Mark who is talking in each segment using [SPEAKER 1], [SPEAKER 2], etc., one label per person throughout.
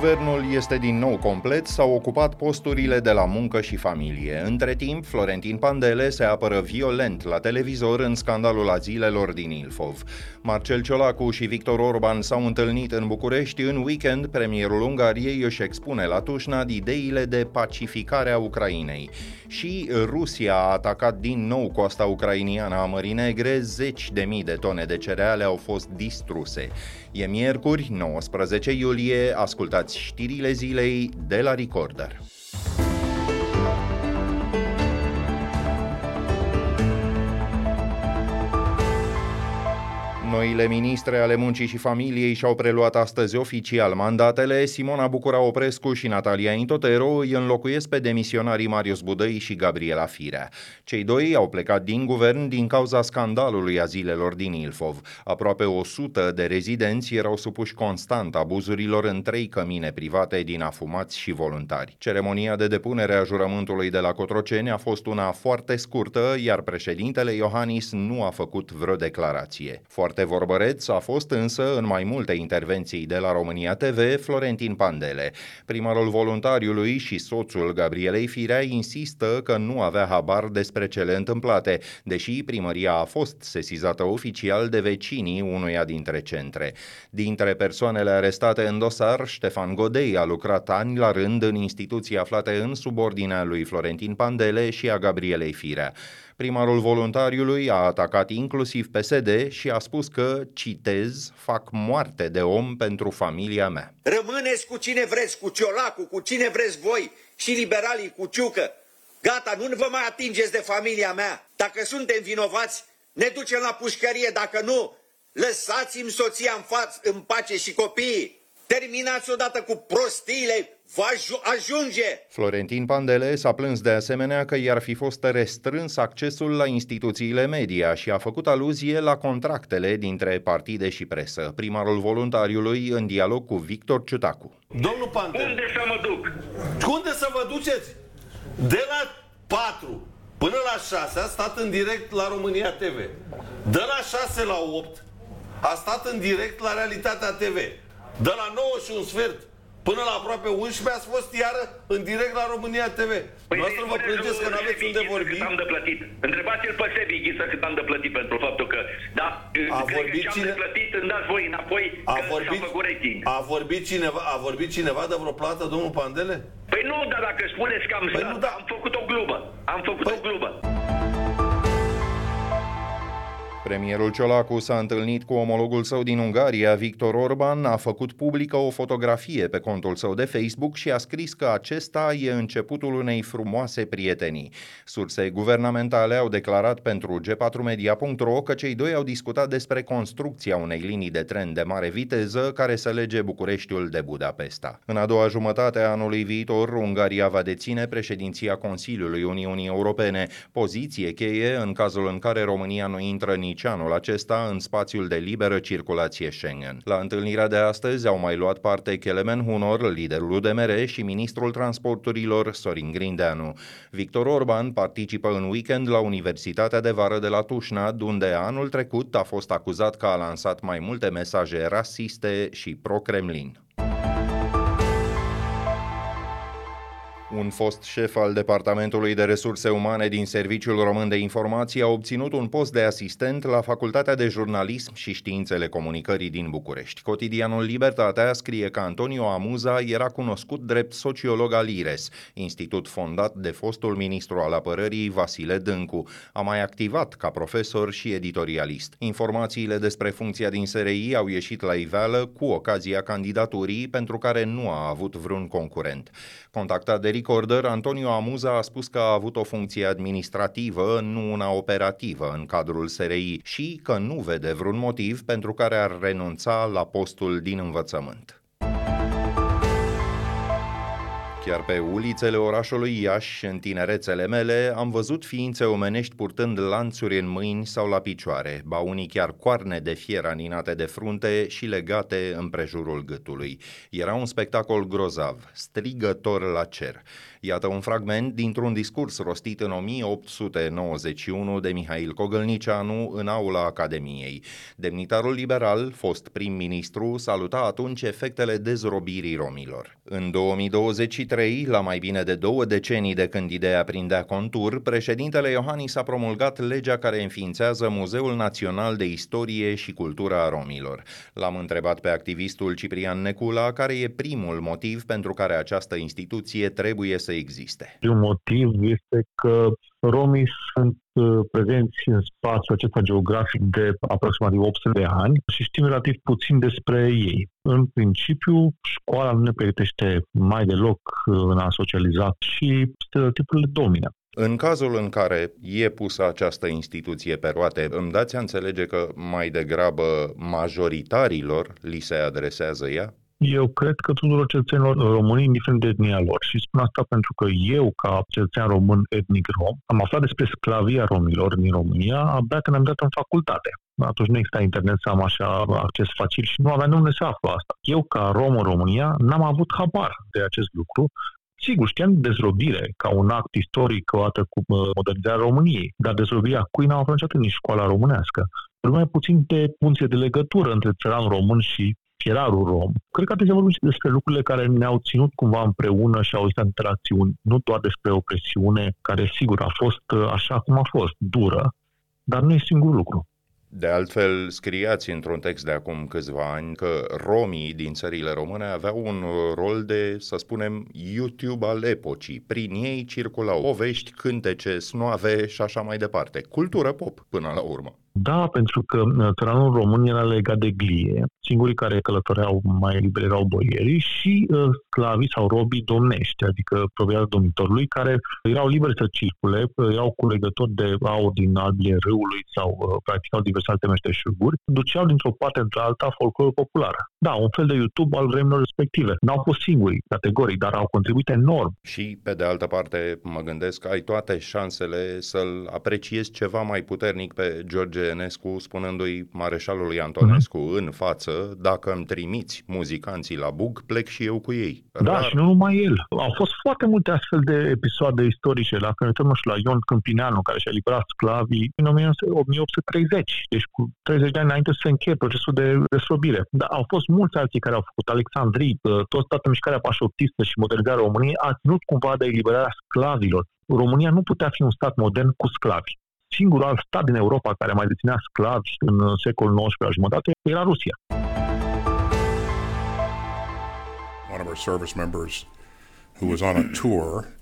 [SPEAKER 1] Guvernul este din nou complet, s-au ocupat posturile de la muncă și familie. Între timp, Florentin Pandele se apără violent la televizor în scandalul azilelor din Ilfov. Marcel Ciolacu și Victor Orban s-au întâlnit în București în weekend. Premierul Ungariei își expune la Tușnad ideile de pacificare a Ucrainei. Și Rusia a atacat din nou coasta ucrainiană a Mării Negre, zeci de mii de tone de cereale au fost distruse. E miercuri, 19 iulie, ascultați știrile zilei de la Recorder. Noile ministre ale muncii și familiei și-au preluat astăzi oficial mandatele. Simona Bucura Oprescu și Natalia Intotero îi înlocuiesc pe demisionarii Marius Budăi și Gabriela Firea. Cei doi au plecat din guvern din cauza scandalului azilelor din Ilfov. Aproape 100 de rezidenți erau supuși constant abuzurilor în trei cămine private din afumați și voluntari. Ceremonia de depunere a jurământului de la Cotroceni a fost una foarte scurtă, iar președintele Iohannis nu a făcut vreo declarație. Foarte foarte vorbăreț a fost însă în mai multe intervenții de la România TV Florentin Pandele. Primarul voluntariului și soțul Gabrielei Firea insistă că nu avea habar despre cele întâmplate, deși primăria a fost sesizată oficial de vecinii unuia dintre centre. Dintre persoanele arestate în dosar, Ștefan Godei a lucrat ani la rând în instituții aflate în subordinea lui Florentin Pandele și a Gabrielei Firea. Primarul voluntariului a atacat inclusiv PSD și a spus că, citez, fac moarte de om pentru familia mea.
[SPEAKER 2] Rămâneți cu cine vreți, cu Ciolacu, cu cine vreți voi și liberalii cu Ciucă. Gata, nu vă mai atingeți de familia mea. Dacă suntem vinovați, ne ducem la pușcărie. Dacă nu, lăsați-mi soția în, față, în pace și copiii. Terminați odată cu prostiile, va ajunge!
[SPEAKER 1] Florentin Pandele s-a plâns de asemenea că i-ar fi fost restrâns accesul la instituțiile media și a făcut aluzie la contractele dintre partide și presă. Primarul voluntariului în dialog cu Victor Ciutacu.
[SPEAKER 3] Domnul Pandele,
[SPEAKER 2] unde să mă duc?
[SPEAKER 3] Unde să vă duceți? De la 4 până la 6 a stat în direct la România TV. De la 6 la 8 a stat în direct la Realitatea TV. De la 9 și un sfert până la aproape 11 ați fost iară în direct la România TV.
[SPEAKER 2] Păi
[SPEAKER 3] Noastră vă plângeți că nu aveți unde vorbi.
[SPEAKER 2] Cât am de plătit. Întrebați-l pe Sebi Ghisă cât am de plătit pentru faptul că, da,
[SPEAKER 3] a vorbit
[SPEAKER 2] că
[SPEAKER 3] cine...
[SPEAKER 2] am de plătit, îmi dați voi înapoi
[SPEAKER 3] a
[SPEAKER 2] că
[SPEAKER 3] vorbit,
[SPEAKER 2] făcut rating.
[SPEAKER 3] A vorbit, cineva, a vorbit cineva de vreo plată, domnul Pandele?
[SPEAKER 2] Păi nu, dar dacă spuneți că am păi stat, nu, da. am făcut o glumă. Am făcut păi... o glumă.
[SPEAKER 1] Premierul Ciolacu s-a întâlnit cu omologul său din Ungaria, Victor Orban, a făcut publică o fotografie pe contul său de Facebook și a scris că acesta e începutul unei frumoase prietenii. Surse guvernamentale au declarat pentru g4media.ro că cei doi au discutat despre construcția unei linii de tren de mare viteză care să lege Bucureștiul de Budapesta. În a doua jumătate a anului viitor, Ungaria va deține președinția Consiliului Uniunii Europene, poziție cheie în cazul în care România nu intră nici nici anul acesta în spațiul de liberă circulație Schengen. La întâlnirea de astăzi au mai luat parte Kelemen Hunor, liderul UDMR și ministrul transporturilor Sorin Grindeanu. Victor Orban participă în weekend la Universitatea de Vară de la Tușnad, unde anul trecut a fost acuzat că a lansat mai multe mesaje rasiste și pro-Kremlin. Un fost șef al Departamentului de Resurse Umane din Serviciul Român de Informații a obținut un post de asistent la Facultatea de Jurnalism și Științele Comunicării din București. Cotidianul Libertatea scrie că Antonio Amuza era cunoscut drept sociolog al IRES, institut fondat de fostul ministru al apărării Vasile Dâncu. A mai activat ca profesor și editorialist. Informațiile despre funcția din SRI au ieșit la iveală cu ocazia candidaturii pentru care nu a avut vreun concurent. Contactat de Recorder, Antonio Amuza a spus că a avut o funcție administrativă, nu una operativă în cadrul SRI și că nu vede vreun motiv pentru care ar renunța la postul din învățământ. Chiar pe ulițele orașului Iași, în tinerețele mele, am văzut ființe omenești purtând lanțuri în mâini sau la picioare, ba unii chiar coarne de fier aninate de frunte și legate în prejurul gâtului. Era un spectacol grozav, strigător la cer. Iată un fragment dintr-un discurs rostit în 1891 de Mihail Cogălnicianu în aula Academiei. Demnitarul liberal, fost prim-ministru, saluta atunci efectele dezrobirii romilor. În 2023, la mai bine de două decenii de când ideea prindea contur, președintele Iohannis a promulgat legea care înființează Muzeul Național de Istorie și Cultura a Romilor. L-am întrebat pe activistul Ciprian Necula care e primul motiv pentru care această instituție trebuie să să existe?
[SPEAKER 4] Un motiv este că romii sunt uh, prezenți în spațiul acesta geografic de aproximativ 800 de ani și știm relativ puțin despre ei. În principiu, școala nu ne pregătește mai deloc uh, în a socializa și stereotipurile domină.
[SPEAKER 1] În cazul în care e pusă această instituție pe roate, îmi dați a înțelege că mai degrabă majoritarilor li se adresează ea?
[SPEAKER 4] Eu cred că tuturor cetățenilor români, indiferent de etnia lor. Și spun asta pentru că eu, ca cetățean român etnic rom, am aflat despre sclavia romilor din România abia când am dat în facultate. Atunci nu exista internet să am așa acces facil și nu aveam de unde să aflu asta. Eu, ca rom în România, n-am avut habar de acest lucru Sigur, știam dezrobire ca un act istoric odată cu modernizarea României, dar dezrobirea cui n-am aflat niciodată nici școala românească. Mai puțin de funcție de legătură între țăran român și fierarul rom. Cred că trebuie să vorbim și despre lucrurile care ne-au ținut cumva împreună și au existat interacțiuni, nu doar despre o presiune care, sigur, a fost uh, așa cum a fost, dură, dar nu e singur lucru.
[SPEAKER 1] De altfel, scriați într-un text de acum câțiva ani că romii din țările române aveau un rol de, să spunem, YouTube al epocii. Prin ei circulau povești, cântece, snoave și așa mai departe. Cultură pop, până la urmă.
[SPEAKER 4] Da, pentru că uh, țăranul român era legat de glie. Singurii care călătoreau mai liber erau boierii și uh, sclavii sau robii domnești, adică proprietatea domnitorului, care erau liberi să circule, uh, erau culegători de aur din albile râului sau uh, practicau diverse alte meșteșuguri, duceau dintr-o parte într alta folclorul popular. Da, un fel de YouTube al vremurilor respective. N-au fost singuri categorii, dar au contribuit enorm.
[SPEAKER 1] Și, pe de altă parte, mă gândesc că ai toate șansele să-l apreciezi ceva mai puternic pe George Enescu, spunându-i mareșalului Antonescu uh-huh. în față, dacă îmi trimiți muzicanții la bug, plec și eu cu ei.
[SPEAKER 4] Da, Rar... și nu numai el. Au fost foarte multe astfel de episoade istorice. Dacă ne uităm și la Ion Câmpineanu, care și-a liberat sclavii în 1830, deci cu 30 de ani înainte să se încheie procesul de desrobire. Da, au fost mulți alții care au făcut Alexandrii, tot toată mișcarea pașoptistă și modernizarea României a ținut cumva de eliberarea sclavilor. România nu putea fi un stat modern cu sclavi. Singurul alt stat din Europa care mai deținea sclavi în secolul XIX la jumătate era Rusia. One of our service members who was on a tour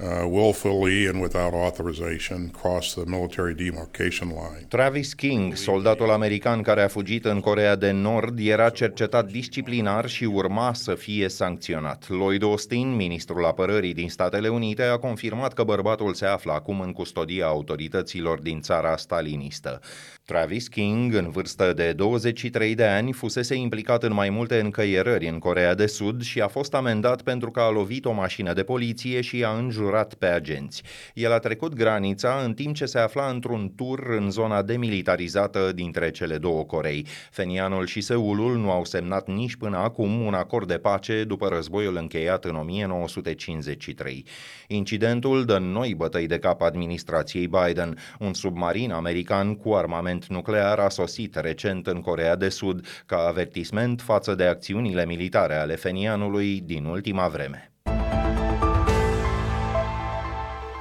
[SPEAKER 4] uh, willfully and without authorization cross the military demarcation line.
[SPEAKER 1] Travis King, soldatul american care a fugit în Corea de Nord, era cercetat disciplinar și urma să fie sancționat. Lloyd Austin, ministrul apărării din Statele Unite, a confirmat că bărbatul se află acum în custodia autorităților din țara stalinistă. Travis King, în vârstă de 23 de ani, fusese implicat în mai multe încăierări în Corea de Sud și a fost amendat pentru că a lovit o mașină de poliție și a înjurat pe agenți. El a trecut granița în timp ce se afla într-un tur în zona demilitarizată dintre cele două Corei. Fenianul și Seulul nu au semnat nici până acum un acord de pace după războiul încheiat în 1953. Incidentul dă noi bătăi de cap administrației Biden. Un submarin american cu armament armament nuclear a sosit recent în Corea de Sud ca avertisment față de acțiunile militare ale Fenianului din ultima vreme.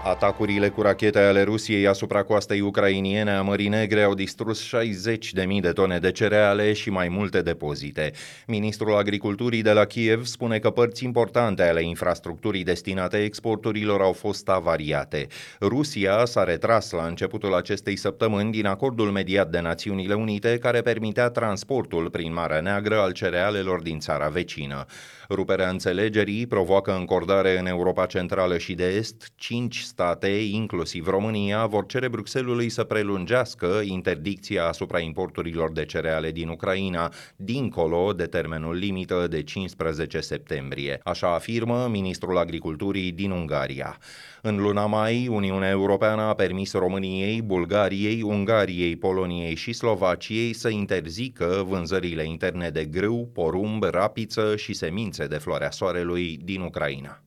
[SPEAKER 1] Atacurile cu rachete ale Rusiei asupra coastei ucrainiene a Mării Negre au distrus 60.000 de tone de cereale și mai multe depozite. Ministrul Agriculturii de la Kiev spune că părți importante ale infrastructurii destinate exporturilor au fost avariate. Rusia s-a retras la începutul acestei săptămâni din acordul mediat de Națiunile Unite care permitea transportul prin Marea Neagră al cerealelor din țara vecină. Ruperea înțelegerii provoacă încordare în Europa Centrală și de Est, cinci state, inclusiv România, vor cere Bruxellesului să prelungească interdicția asupra importurilor de cereale din Ucraina, dincolo de termenul limită de 15 septembrie. Așa afirmă ministrul agriculturii din Ungaria. În luna mai, Uniunea Europeană a permis României, Bulgariei, Ungariei, Poloniei și Slovaciei să interzică vânzările interne de grâu, porumb, rapiță și semințe de floarea soarelui din Ucraina.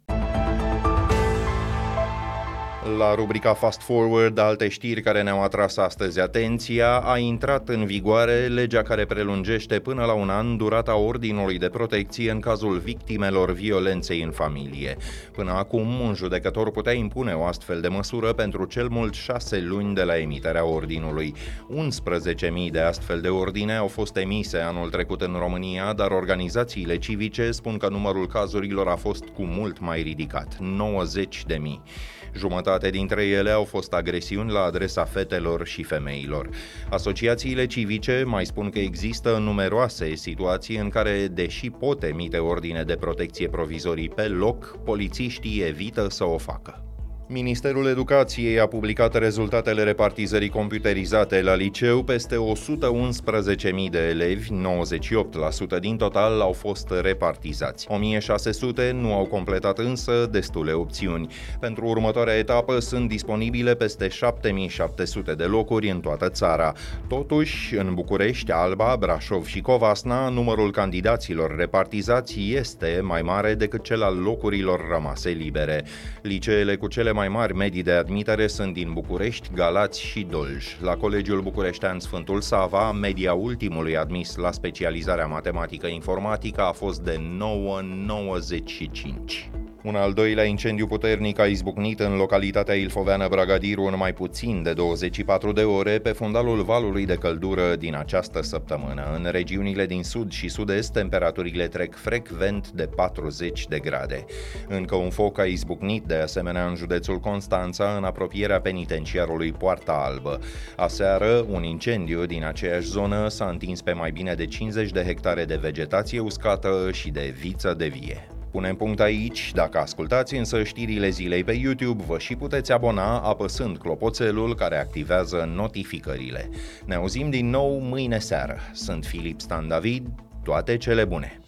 [SPEAKER 1] La rubrica Fast Forward, alte știri care ne-au atras astăzi atenția, a intrat în vigoare legea care prelungește până la un an durata ordinului de protecție în cazul victimelor violenței în familie. Până acum, un judecător putea impune o astfel de măsură pentru cel mult șase luni de la emiterea ordinului. 11.000 de astfel de ordine au fost emise anul trecut în România, dar organizațiile civice spun că numărul cazurilor a fost cu mult mai ridicat, 90.000. Jumătate dintre ele au fost agresiuni la adresa fetelor și femeilor. Asociațiile civice mai spun că există numeroase situații în care, deși pot emite ordine de protecție provizorii pe loc, polițiștii evită să o facă. Ministerul Educației a publicat rezultatele repartizării computerizate la liceu. Peste 111.000 de elevi, 98% din total, au fost repartizați. 1.600 nu au completat însă destule opțiuni. Pentru următoarea etapă sunt disponibile peste 7.700 de locuri în toată țara. Totuși, în București, Alba, Brașov și Covasna, numărul candidaților repartizați este mai mare decât cel al locurilor rămase libere. Liceele cu cele mai mari medii de admitere sunt din București, Galați și Dolj. La Colegiul Bucureștean Sfântul Sava, media ultimului admis la specializarea matematică-informatică a fost de 9,95. Un al doilea incendiu puternic a izbucnit în localitatea Ilfoveană Bragadiru în mai puțin de 24 de ore pe fundalul valului de căldură din această săptămână. În regiunile din sud și sud-est, temperaturile trec frecvent de 40 de grade. Încă un foc a izbucnit de asemenea în județul Constanța, în apropierea penitenciarului Poarta Albă. Aseară, un incendiu din aceeași zonă s-a întins pe mai bine de 50 de hectare de vegetație uscată și de viță de vie. Punem punct aici, dacă ascultați însă știrile zilei pe YouTube, vă și puteți abona apăsând clopoțelul care activează notificările. Ne auzim din nou mâine seară. Sunt Filip Stan David, toate cele bune!